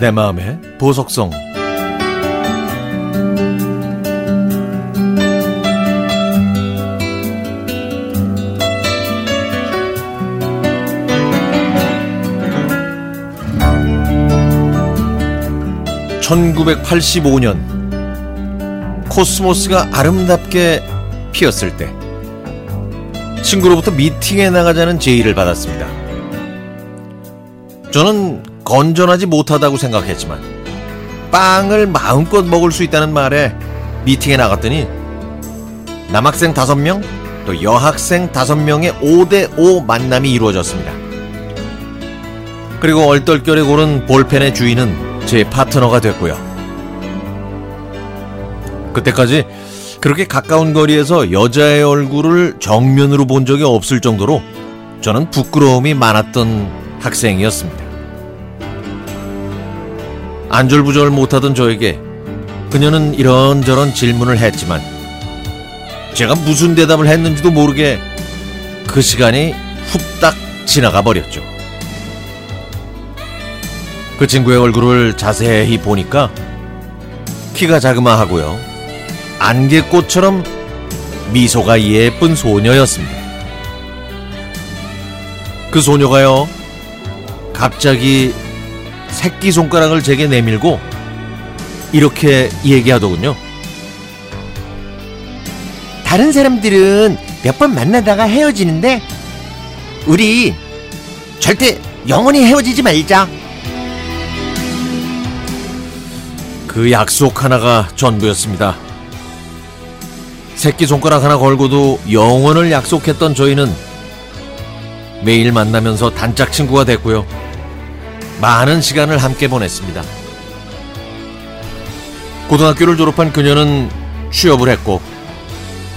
내 마음의 보석성 (1985년) 코스모스가 아름답게 피었을 때 친구로부터 미팅에 나가자는 제의를 받았습니다. 저는 건전하지 못하다고 생각했지만 빵을 마음껏 먹을 수 있다는 말에 미팅에 나갔더니 남학생 5명 또 여학생 5명의 5대5 만남이 이루어졌습니다. 그리고 얼떨결에 고른 볼펜의 주인은 제 파트너가 됐고요. 그때까지 그렇게 가까운 거리에서 여자의 얼굴을 정면으로 본 적이 없을 정도로 저는 부끄러움이 많았던 학생이었습니다. 안절부절 못하던 저에게 그녀는 이런저런 질문을 했지만 제가 무슨 대답을 했는지도 모르게 그 시간이 후딱 지나가 버렸죠. 그 친구의 얼굴을 자세히 보니까 키가 자그마하고요. 안개꽃처럼 미소가 예쁜 소녀였습니다. 그 소녀가요, 갑자기 새끼 손가락을 제게 내밀고 이렇게 얘기하더군요. 다른 사람들은 몇 번 만나다가 헤어지는데 우리 절대 영원히 헤어지지 말자. 그 약속 하나가 전부였습니다. 새끼 손가락 하나 걸고도 영원을 약속했던 저희는 매일 만나면서 단짝 친구가 됐고요. 많은 시간을 함께 보냈습니다. 고등학교를 졸업한 그녀는 취업을 했고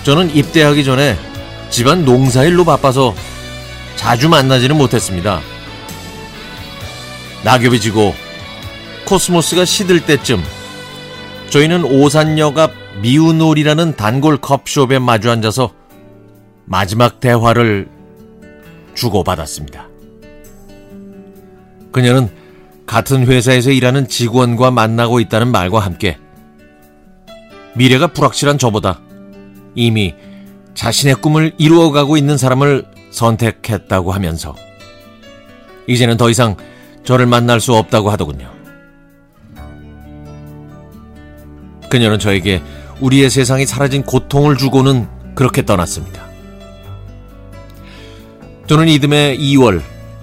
저는 입대하기 전에 집안 농사일로 바빠서 자주 만나지는 못했습니다. 낙엽이 지고 코스모스가 시들 때쯤 저희는 오산역 앞 미우놀이라는 단골 컵숍에 마주 앉아서 마지막 대화를 주고받았습니다. 그녀는 같은 회사에서 일하는 직원과 만나고 있다는 말과 함께 미래가 불확실한 저보다 이미 자신의 꿈을 이루어가고 있는 사람을 선택했다고 하면서 이제는 더 이상 저를 만날 수 없다고 하더군요. 그녀는 저에게 우리의 세상이 사라진 고통을 주고는 그렇게 떠났습니다. 저는 이듬해 2월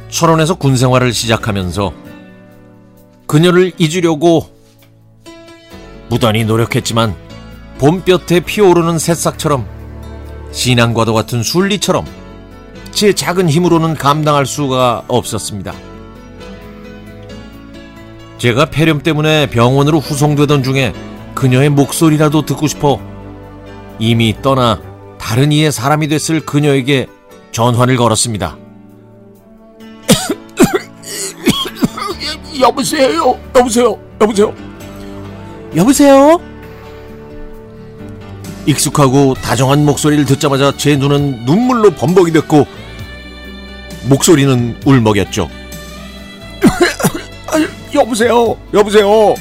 철원에서 군 생활을 시작하면서 그녀를 잊으려고 무던히 노력했지만 봄볕에 피어오르는 새싹처럼 신앙과도 같은 순리처럼 제 작은 힘으로는 감당할 수가 없었습니다. 제가 폐렴 때문에 병원으로 후송되던 중에 그녀의 목소리라도 듣고 싶어 이미 떠나 다른 이의 사람이 됐을 그녀에게 전화를 걸었습니다. 여보세요? 여보세요? 여보세요? 여보세요? 익숙하고 다정한 목소리를 듣자마자 제 눈은 눈물로 범벅이 됐고 목소리는 울먹였죠. 여보세요? 여보세요?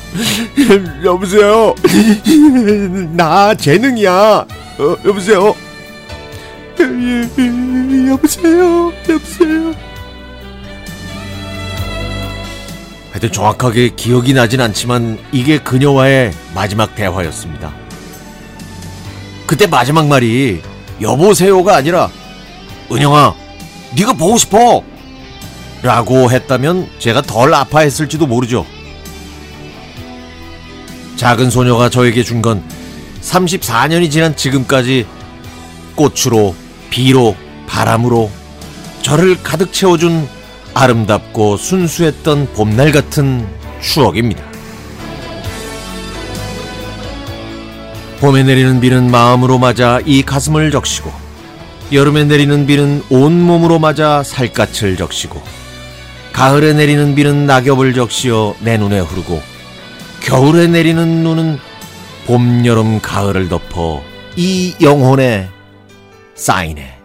여보세요? 나 재능이야. 어, 여보세요? 여보세요? 여보세요? 하여튼 정확하게 기억이 나진 않지만 이게 그녀와의 마지막 대화였습니다. 그때 마지막 말이 여보세요가 아니라 은영아 네가 보고 싶어 라고 했다면 제가 덜 아파했을지도 모르죠. 작은 소녀가 저에게 준 건 34년이 지난 지금까지 꽃으로 비로 바람으로 저를 가득 채워준 아름답고 순수했던 봄날 같은 추억입니다. 봄에 내리는 비는 마음으로 맞아 이 가슴을 적시고 여름에 내리는 비는 온몸으로 맞아 살갗을 적시고 가을에 내리는 비는 낙엽을 적시어 내 눈에 흐르고 겨울에 내리는 눈은 봄, 여름, 가을을 덮어 이 영혼에 쌓이네.